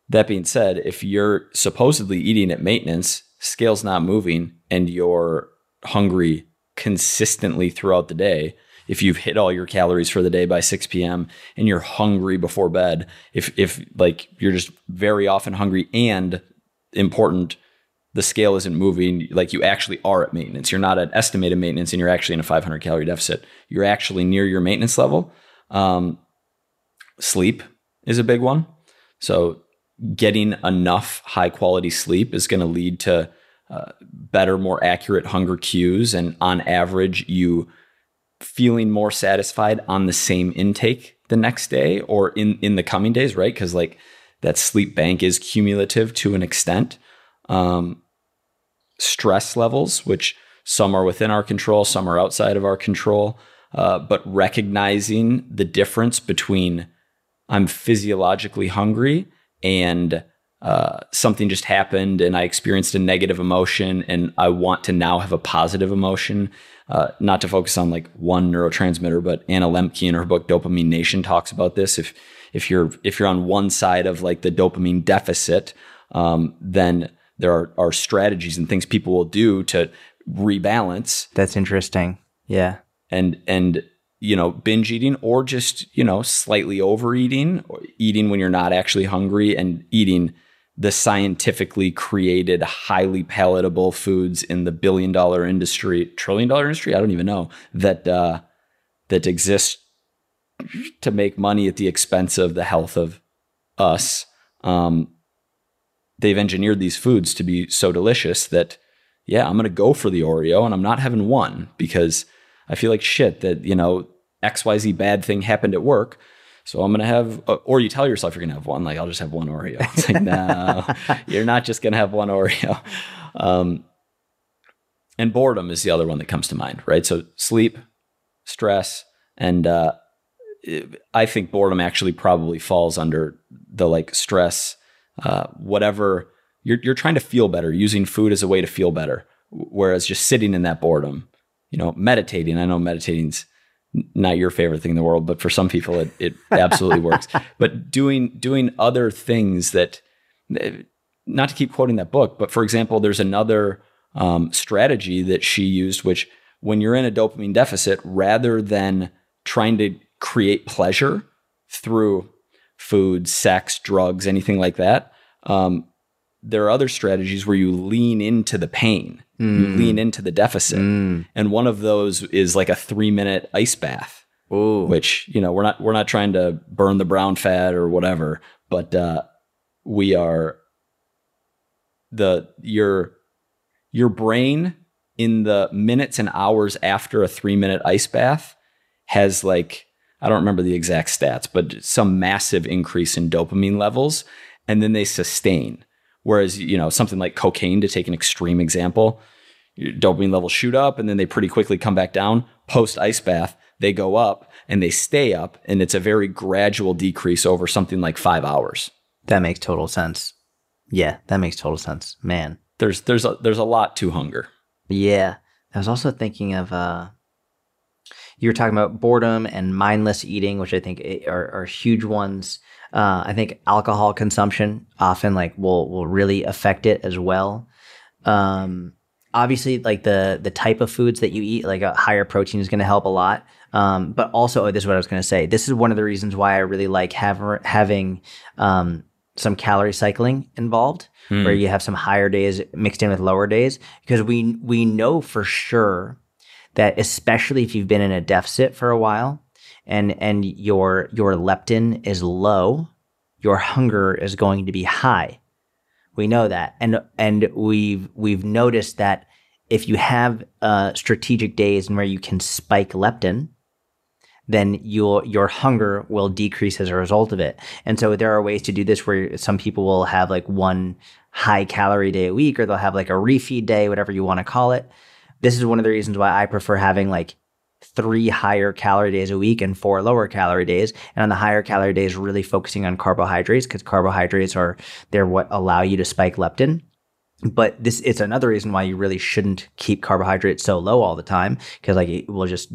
That being said, if you're supposedly eating at maintenance, scale's not moving, and you're hungry consistently throughout the day, if you've hit all your calories for the day by 6 p.m. and you're hungry before bed, if if like you're just very often hungry and important the scale isn't moving like you actually are at maintenance. You're not at estimated maintenance and you're actually in a 500 calorie deficit. You're actually near your maintenance level. Um, sleep is a big one. So getting enough high quality sleep is going to lead to uh, better, more accurate hunger cues. And on average, you feeling more satisfied on the same intake the next day or in, in the coming days, right? Because like that sleep bank is cumulative to an extent. Um, stress levels, which some are within our control, some are outside of our control. Uh, but recognizing the difference between I'm physiologically hungry and uh, something just happened and I experienced a negative emotion and I want to now have a positive emotion. Uh, not to focus on like one neurotransmitter, but Anna Lembke in her book Dopamine Nation talks about this. If if you're if you're on one side of like the dopamine deficit, um, then there are, are strategies and things people will do to rebalance That's interesting. Yeah. and and you know binge eating or just you know slightly overeating or eating when you're not actually hungry and eating the scientifically created highly palatable foods in the billion dollar industry trillion dollar industry i don't even know that uh that exist to make money at the expense of the health of us um they've engineered these foods to be so delicious that yeah, I'm going to go for the Oreo and I'm not having one because I feel like shit that, you know, XYZ bad thing happened at work. So I'm going to have, uh, or you tell yourself you're going to have one, like, I'll just have one Oreo. *laughs* It's like, no, *laughs* you're not just going to have one Oreo. Um, and boredom is the other one that comes to mind, right? So sleep, stress, and uh, I think boredom actually probably falls under the like stress, uh, whatever you're you're trying to feel better. Using food as a way to feel better whereas just sitting in that boredom you know meditating. I know meditating's not your favorite thing in the world but for some people it, it *laughs* absolutely works. But doing doing other things that not to keep quoting that book but for example there's another um, strategy that she used which when you're in a dopamine deficit rather than trying to create pleasure through food sex drugs anything like that um, there are other strategies where you lean into the pain, mm. you lean into the deficit. Mm. And one of those is like a three minute ice bath. Ooh. Which, you know, we're not we're not trying to burn the brown fat or whatever, but uh, we are the your your brain in the minutes and hours after a three minute ice bath has like I don't remember the exact stats, but some massive increase in dopamine levels, and then they sustain. Whereas, you know, something like cocaine, to take an extreme example, your dopamine levels shoot up and then they pretty quickly come back down. Post ice bath, they go up and they stay up, and it's a very gradual decrease over something like five hours. That makes total sense. Yeah, that makes total sense. Man. There's there's a there's a lot to hunger. Yeah. I was also thinking of uh you were talking about boredom and mindless eating, which I think are, are huge ones. Uh, I think alcohol consumption often like will will really affect it as well. Um, obviously, like the the type of foods that you eat, like a higher protein is going to help a lot. Um, but also, oh, this is what I was going to say. This is one of the reasons why I really like have, having um, some calorie cycling involved, mm. where you have some higher days mixed in with lower days, because we we know for sure that especially if you've been in a deficit for a while, and and your your leptin is low, your hunger is going to be high. We know that, and and we've we've noticed that if you have uh, strategic days and where you can spike leptin, then your your hunger will decrease as a result of it. And so there are ways to do this where some people will have like one high calorie day a week, or they'll have like a refeed day, whatever you want to call it. This is one of the reasons why I prefer having like three higher calorie days a week and four lower calorie days. And on the higher calorie days, really focusing on carbohydrates because carbohydrates are they're what allow you to spike leptin. But this it's another reason why you really shouldn't keep carbohydrates so low all the time because like it will just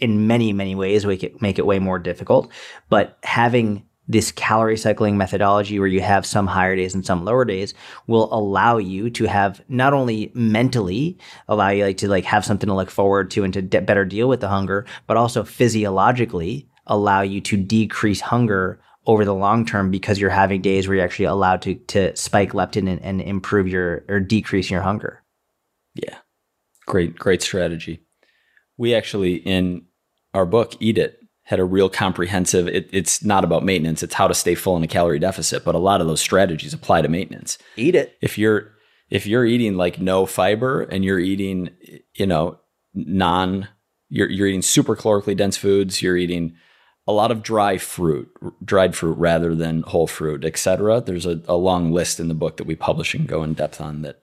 in many many ways make it make it way more difficult. But having this calorie cycling methodology where you have some higher days and some lower days will allow you to have not only mentally allow you like to like have something to look forward to and to de- better deal with the hunger but also physiologically allow you to decrease hunger over the long term because you're having days where you're actually allowed to to spike leptin and, and improve your or decrease your hunger. Yeah. Great great strategy. We actually in our book eat it had a real comprehensive it, it's not about maintenance it's how to stay full in a calorie deficit but a lot of those strategies apply to maintenance. Eat it. If you're if you're eating like no fiber and you're eating you know non you're, you're eating super calorically dense foods you're eating a lot of dry fruit dried fruit rather than whole fruit etc there's a, a long list in the book that we publish and go in depth on that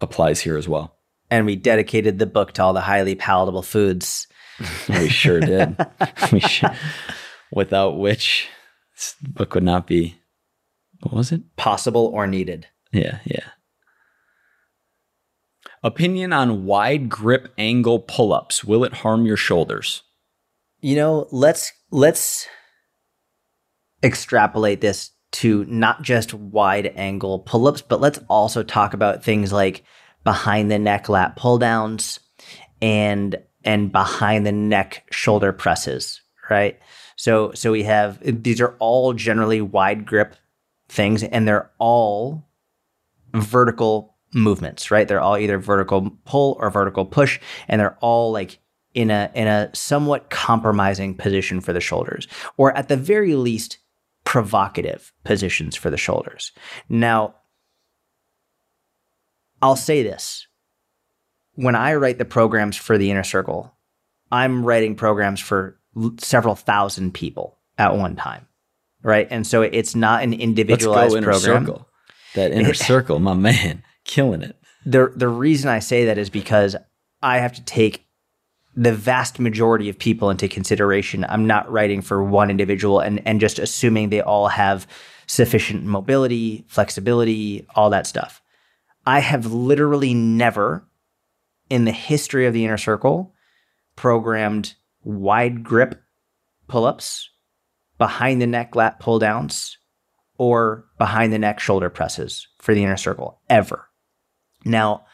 applies here as well. And we dedicated the book to all the highly palatable foods we sure did. *laughs* we sure, without which this book would not be. What was it? Possible or needed. Yeah, yeah. Opinion on wide grip angle pull-ups. Will it harm your shoulders? You know, let's let's extrapolate this to not just wide angle pull ups, but let's also talk about things like behind the neck lat pull downs and and behind the neck shoulder presses, right? So so we have these are all generally wide grip things and they're all vertical movements, right? They're all either vertical pull or vertical push and they're all like in a in a somewhat compromising position for the shoulders or at the very least provocative positions for the shoulders. Now I'll say this. When I write the programs for the inner circle, I'm writing programs for several thousand people at one time. Right? And so it's not an individualized inner program. circle. That inner *laughs* circle, my man, killing it. the the reason I say that is because I have to take the vast majority of people into consideration. I'm not writing for one individual and and just assuming they all have sufficient mobility, flexibility, all that stuff. I have literally never in the history of the inner circle programmed wide grip pull-ups, behind the neck lat pull downs, or behind the neck shoulder presses for the inner circle ever. Now,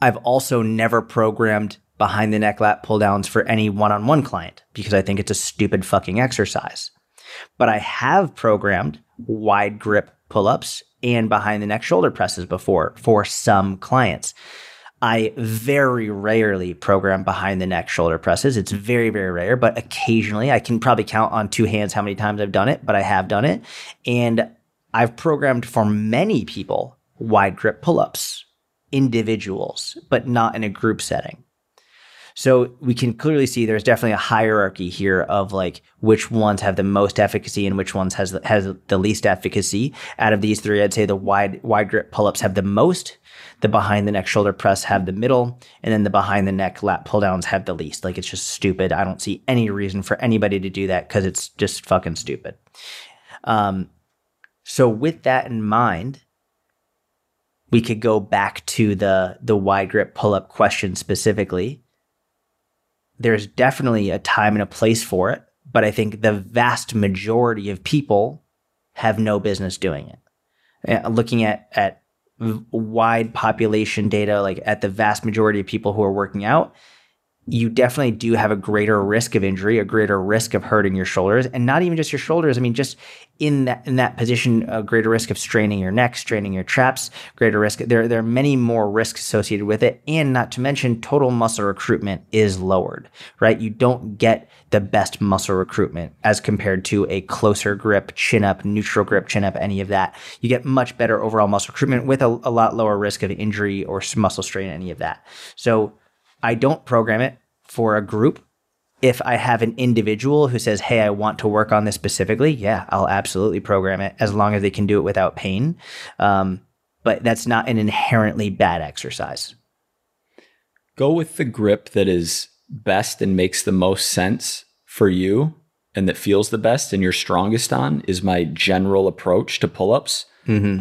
I've also never programmed behind the neck lat pull downs for any one on one client because I think it's a stupid fucking exercise. But I have programmed wide grip pull ups and behind the neck shoulder presses before for some clients. I very rarely program behind the neck shoulder presses. It's very, very rare, but occasionally I can probably count on two hands how many times I've done it, but I have done it. And I've programmed for many people wide grip pull ups, individuals, but not in a group setting. So we can clearly see there's definitely a hierarchy here of like which ones have the most efficacy and which ones has has the least efficacy. Out of these three, I'd say the wide wide grip pull-ups have the most, the behind the neck shoulder press have the middle, and then the behind the neck lat pull downs have the least. Like it's just stupid. I don't see any reason for anybody to do that because it's just fucking stupid. Um, so with that in mind, we could go back to the the wide grip pull up question specifically. There's definitely a time and a place for it, but I think the vast majority of people have no business doing it. Uh, looking at at wide population data, like at the vast majority of people who are working out, you definitely do have a greater risk of injury, a greater risk of hurting your shoulders, and not even just your shoulders. I mean, just in that in that position, a greater risk of straining your neck, straining your traps, greater risk. There there are many more risks associated with it, and not to mention total muscle recruitment is lowered. Right, you don't get the best muscle recruitment as compared to a closer grip, chin up, neutral grip, chin up, any of that. You get much better overall muscle recruitment with a, a lot lower risk of injury or muscle strain, any of that. So I don't program it for a group. If I have an individual who says, Hey, I want to work on this specifically, yeah, I'll absolutely program it as long as they can do it without pain. Um, but that's not an inherently bad exercise. Go with the grip that is best and makes the most sense for you and that feels the best and you're strongest on is my general approach to pull-ups.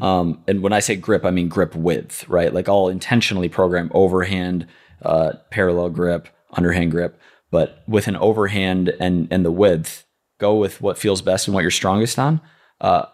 Um, and when I say grip, I mean grip width, right? Like I'll intentionally program overhand, uh, parallel grip, underhand grip, but with an overhand and and the width, go with what feels best and what you're strongest on. Uh,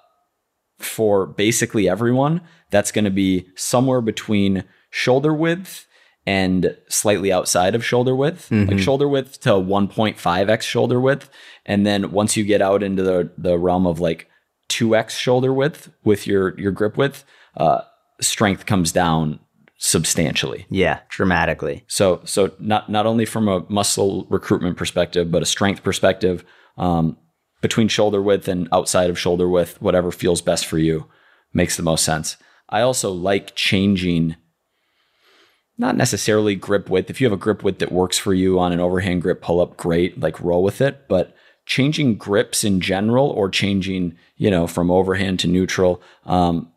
for basically everyone, that's going to be somewhere between shoulder width and slightly outside of shoulder width, like shoulder width to 1.5x shoulder width. And then once you get out into the, the realm of like 2x shoulder width with your, your grip width, uh, strength comes down substantially. Yeah, dramatically. So, so not not only from a muscle recruitment perspective, but a strength perspective, um, between shoulder width and outside of shoulder width, whatever feels best for you makes the most sense. I also like changing, not necessarily grip width. If you have a grip width that works for you on an overhand grip pull up, great, like roll with it. But changing grips in general, or changing, you know, from overhand to neutral, um,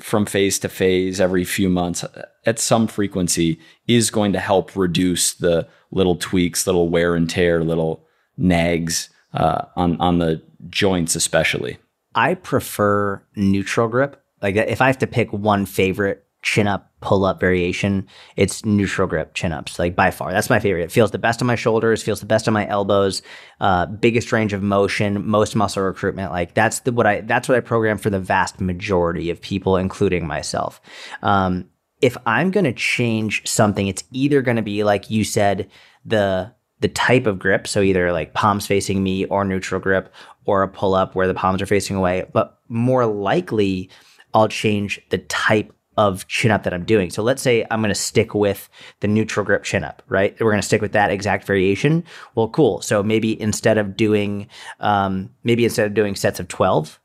from phase to phase every few months at some frequency is going to help reduce the little tweaks, little wear and tear, little nags uh, on on the joints, especially. I prefer neutral grip. Like if I have to pick one favorite chin up pull up variation, it's neutral grip chin ups, like by far. That's my favorite. It feels the best on my shoulders, feels the best on my elbows, uh, biggest range of motion, most muscle recruitment. Like that's the what I that's what I program for the vast majority of people, including myself. Um, if I'm going to change something, it's either going to be like you said, the the type of grip, so either like palms facing me or neutral grip, or a pull up where the palms are facing away. But more likely, I'll change the type of chin up that I'm doing. So let's say I'm going to stick with the neutral grip chin up, right? We're going to stick with that exact variation. Well, cool. So maybe instead of doing, um, maybe instead of doing sets of 12,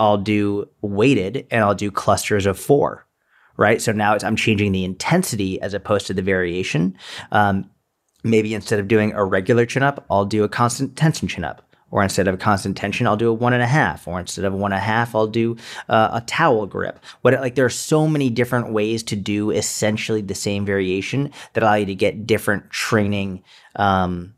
I'll do weighted and I'll do clusters of four, right? So now I'm changing the intensity as opposed to the variation. Um, maybe instead of doing a regular chin up, I'll do a constant tension chin up. Or instead of constant tension, I'll do a one and a half. Or instead of one and a half, I'll do uh, a towel grip. What like there are so many different ways to do essentially the same variation that allow you to get different training, um,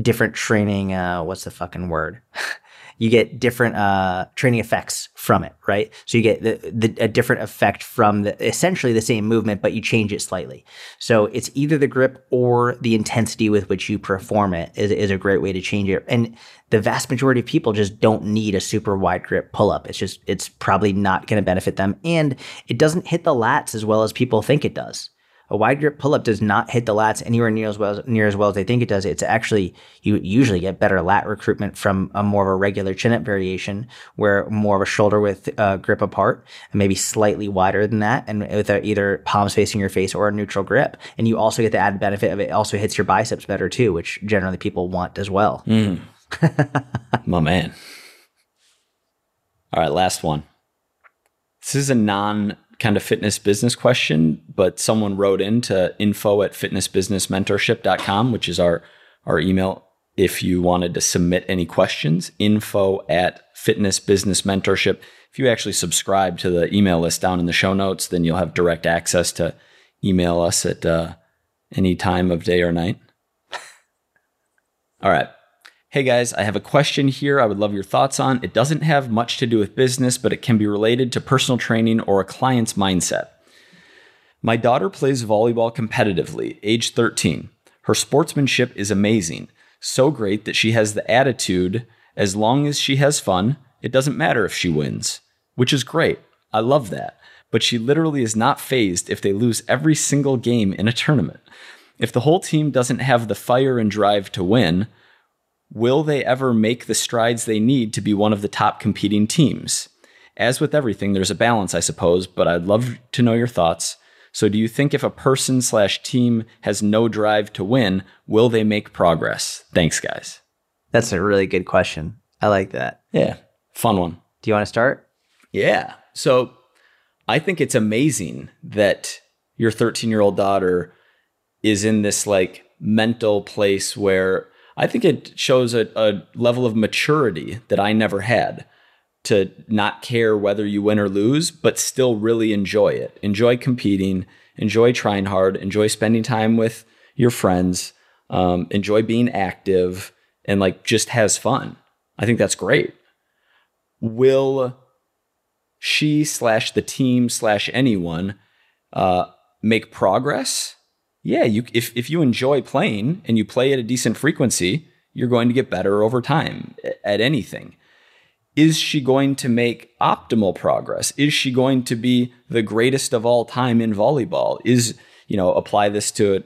different training. Uh, what's the fucking word? *laughs* you get different uh, training effects from it, right? So you get the, the, a different effect from the, essentially the same movement, but you change it slightly. So it's either the grip or the intensity with which you perform it is, is a great way to change it. And the vast majority of people just don't need a super wide grip pull up. It's just, it's probably not going to benefit them. And it doesn't hit the lats as well as people think it does a wide grip pull up does not hit the lats anywhere near as well as, near as well as they think it does. It's actually you usually get better lat recruitment from a more of a regular chin up variation, where more of a shoulder width uh, grip apart and maybe slightly wider than that, and with either palms facing your face or a neutral grip. And you also get the added benefit of it also hits your biceps better too, which generally people want as well. Mm. *laughs* My man. All right, last one. This is a non kind of fitness business question, but someone wrote into info at fitnessbusinessmentorship.com, which is our, our email. If you wanted to submit any questions, info at fitnessbusinessmentorship. If you actually subscribe to the email list down in the show notes, then you'll have direct access to email us at uh, any time of day or night. *laughs* All right. Hey guys, I have a question here I would love your thoughts on. It doesn't have much to do with business, but it can be related to personal training or a client's mindset. My daughter plays volleyball competitively, age 13. Her sportsmanship is amazing, so great that she has the attitude as long as she has fun, it doesn't matter if she wins, which is great. I love that. But she literally is not phased if they lose every single game in a tournament. If the whole team doesn't have the fire and drive to win, Will they ever make the strides they need to be one of the top competing teams? As with everything, there's a balance, I suppose, but I'd love to know your thoughts. So, do you think if a person slash team has no drive to win, will they make progress? Thanks, guys. That's a really good question. I like that. Yeah, fun one. Do you want to start? Yeah. So, I think it's amazing that your 13 year old daughter is in this like mental place where I think it shows a, a level of maturity that I never had to not care whether you win or lose, but still really enjoy it. Enjoy competing, enjoy trying hard, enjoy spending time with your friends, um, enjoy being active, and like just has fun. I think that's great. Will she slash the team slash anyone uh, make progress? Yeah, you if if you enjoy playing and you play at a decent frequency, you're going to get better over time at anything. Is she going to make optimal progress? Is she going to be the greatest of all time in volleyball? Is, you know, apply this to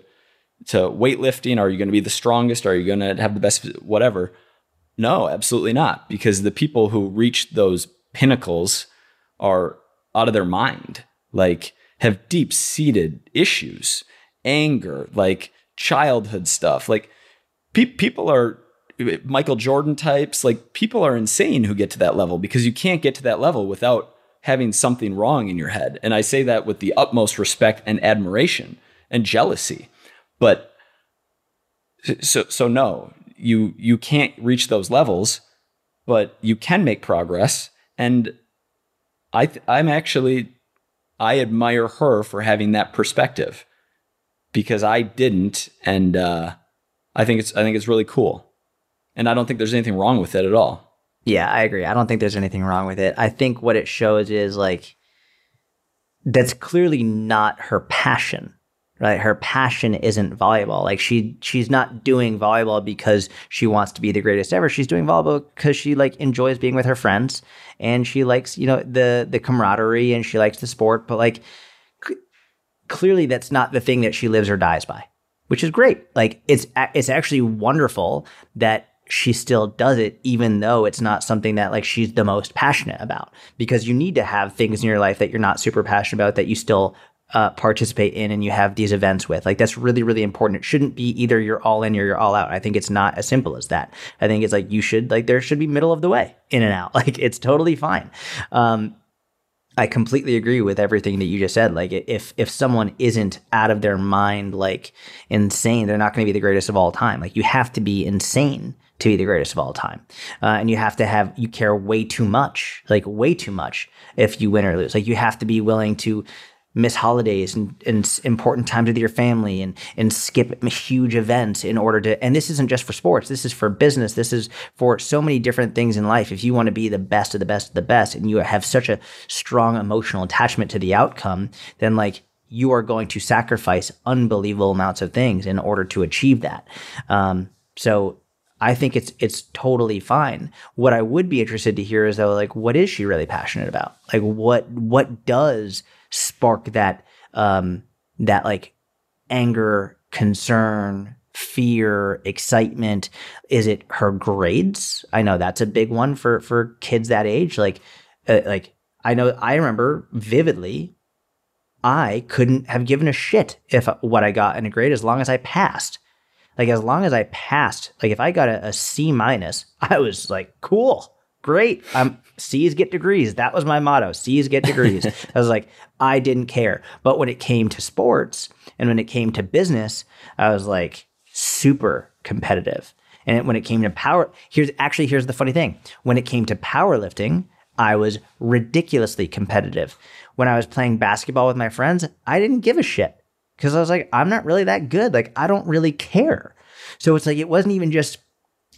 to weightlifting? Are you going to be the strongest? Are you going to have the best whatever? No, absolutely not, because the people who reach those pinnacles are out of their mind. Like have deep-seated issues anger, like childhood stuff. Like pe- people are Michael Jordan types, like people are insane who get to that level because you can't get to that level without having something wrong in your head. And I say that with the utmost respect and admiration and jealousy. But so so no, you you can't reach those levels, but you can make progress and I th- I'm actually I admire her for having that perspective because I didn't, and uh, I think it's I think it's really cool, and I don't think there's anything wrong with it at all. Yeah, I agree. I don't think there's anything wrong with it. I think what it shows is like that's clearly not her passion right her passion isn't volleyball like she she's not doing volleyball because she wants to be the greatest ever she's doing volleyball because she like enjoys being with her friends and she likes you know the the camaraderie and she likes the sport but like clearly that's not the thing that she lives or dies by which is great. Like it's it's actually wonderful that she still does it even though it's not something that like she's the most passionate about because you need to have things in your life that you're not super passionate about that you still uh, participate in and you have these events with. Like that's really really important. It shouldn't be either you're all in or you're all out. I think it's not as simple as that. I think it's like you should like there should be middle of the way in and out. *laughs* Like it's totally fine. Um, I completely agree with everything that you just said. Like if if someone isn't out of their mind, like insane, they're not going to be the greatest of all time. Like you have to be insane to be the greatest of all time, uh, and you have to have you care way too much, like way too much, if you win or lose. Like you have to be willing to miss holidays and, and important times with your family and and skip huge events in order to and this isn't just for sports this is for business this is for so many different things in life if you want to be the best of the best of the best and you have such a strong emotional attachment to the outcome then like you are going to sacrifice unbelievable amounts of things in order to achieve that um, so I think it's it's totally fine. What I would be interested to hear is though, like, what is she really passionate about? Like, what what does spark that um, that like anger, concern, fear, excitement? Is it her grades? I know that's a big one for for kids that age. Like uh, like I know I remember vividly. I couldn't have given a shit if what I got in a grade as long as I passed. Like as long as I passed, like if I got a, a C minus, *laughs* I was like, cool, great. Um, C's get degrees. That was my motto. C's get degrees. *laughs* I was like, I didn't care. But when it came to sports and when it came to business, I was like super competitive. And when it came to power, here's actually here's the funny thing. When it came to powerlifting, I was ridiculously competitive. When I was playing basketball with my friends, I didn't give a shit because I was like, I'm not really that good. Like, I don't really care. So it's like it wasn't even just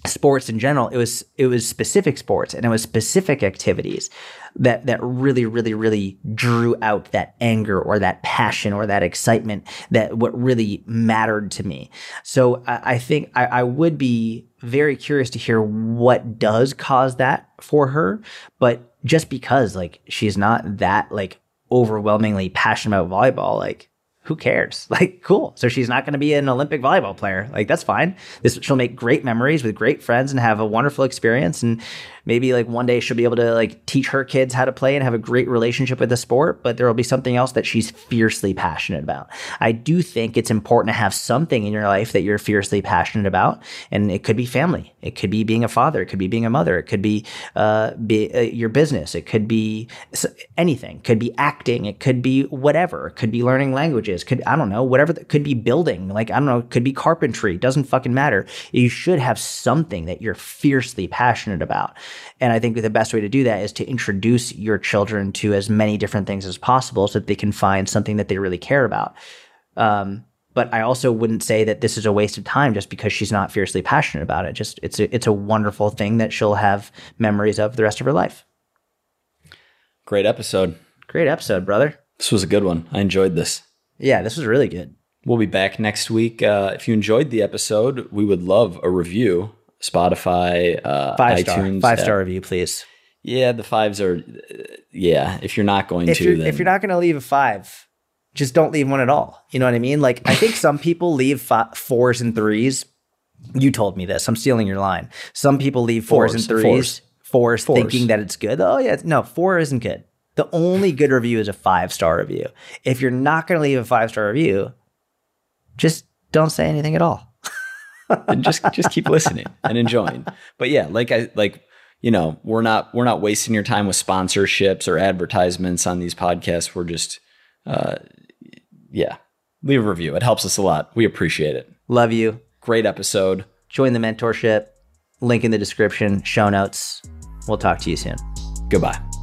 sports in general it was it was specific sports and it was specific activities that that really really really drew out that anger or that passion or that excitement that what really mattered to me. So i, I think I, I would be very curious to hear what does cause that for her but just because like she's not that like overwhelmingly passionate about volleyball like who cares? *laughs* Like, cool. So she's not going to be an Olympic volleyball player. Like, that's fine. This she'll make great memories with great friends and have a wonderful experience. And maybe like one day she'll be able to like teach her kids how to play and have a great relationship with the sport. But there will be something else that she's fiercely passionate about. I do think it's important to have something in your life that you're fiercely passionate about, and it could be family. It could be being a father. It could be being a mother. It could be, uh, be uh, your business. It could be anything. It could be acting. It could be whatever. It could be learning languages. Could I don't know whatever. That could be building. Like I don't know. Could be carpentry. Doesn't fucking matter. You should have something that you're fiercely passionate about. And I think the best way to do that is to introduce your children to as many different things as possible so that they can find something that they really care about. Um, but I also wouldn't say that this is a waste of time just because she's not fiercely passionate about it. Just it's a, it's a wonderful thing that she'll have memories of the rest of her life. Great episode. Great episode, brother. This was a good one. I enjoyed this. Yeah, this was really good. We'll be back next week. Uh, if you enjoyed the episode, we would love a review. Spotify, uh, Five iTunes, star, five uh, star review, please. Yeah, the fives are. uh, Yeah, if you're not going If to, you're then if you're not going to leave a five, just don't leave one at all. You know what I mean? Like I think some people leave fi- fours and threes. You told me this. I'm stealing your line. Some people leave fours, and Fours, threes, fours, Fours. thinking that it's good. Oh yeah, no, four isn't good. The only good review is a five star review. If you're not going to leave a five star review, just don't say anything at all. And just just keep listening and enjoying. But yeah, like I like you know, we're not we're not wasting your time with sponsorships or advertisements on these podcasts. We're just uh yeah, leave a review. It helps us a lot. We appreciate it. Love you. Great episode. Join the mentorship. Link in the description, show notes. We'll talk to you soon. Goodbye.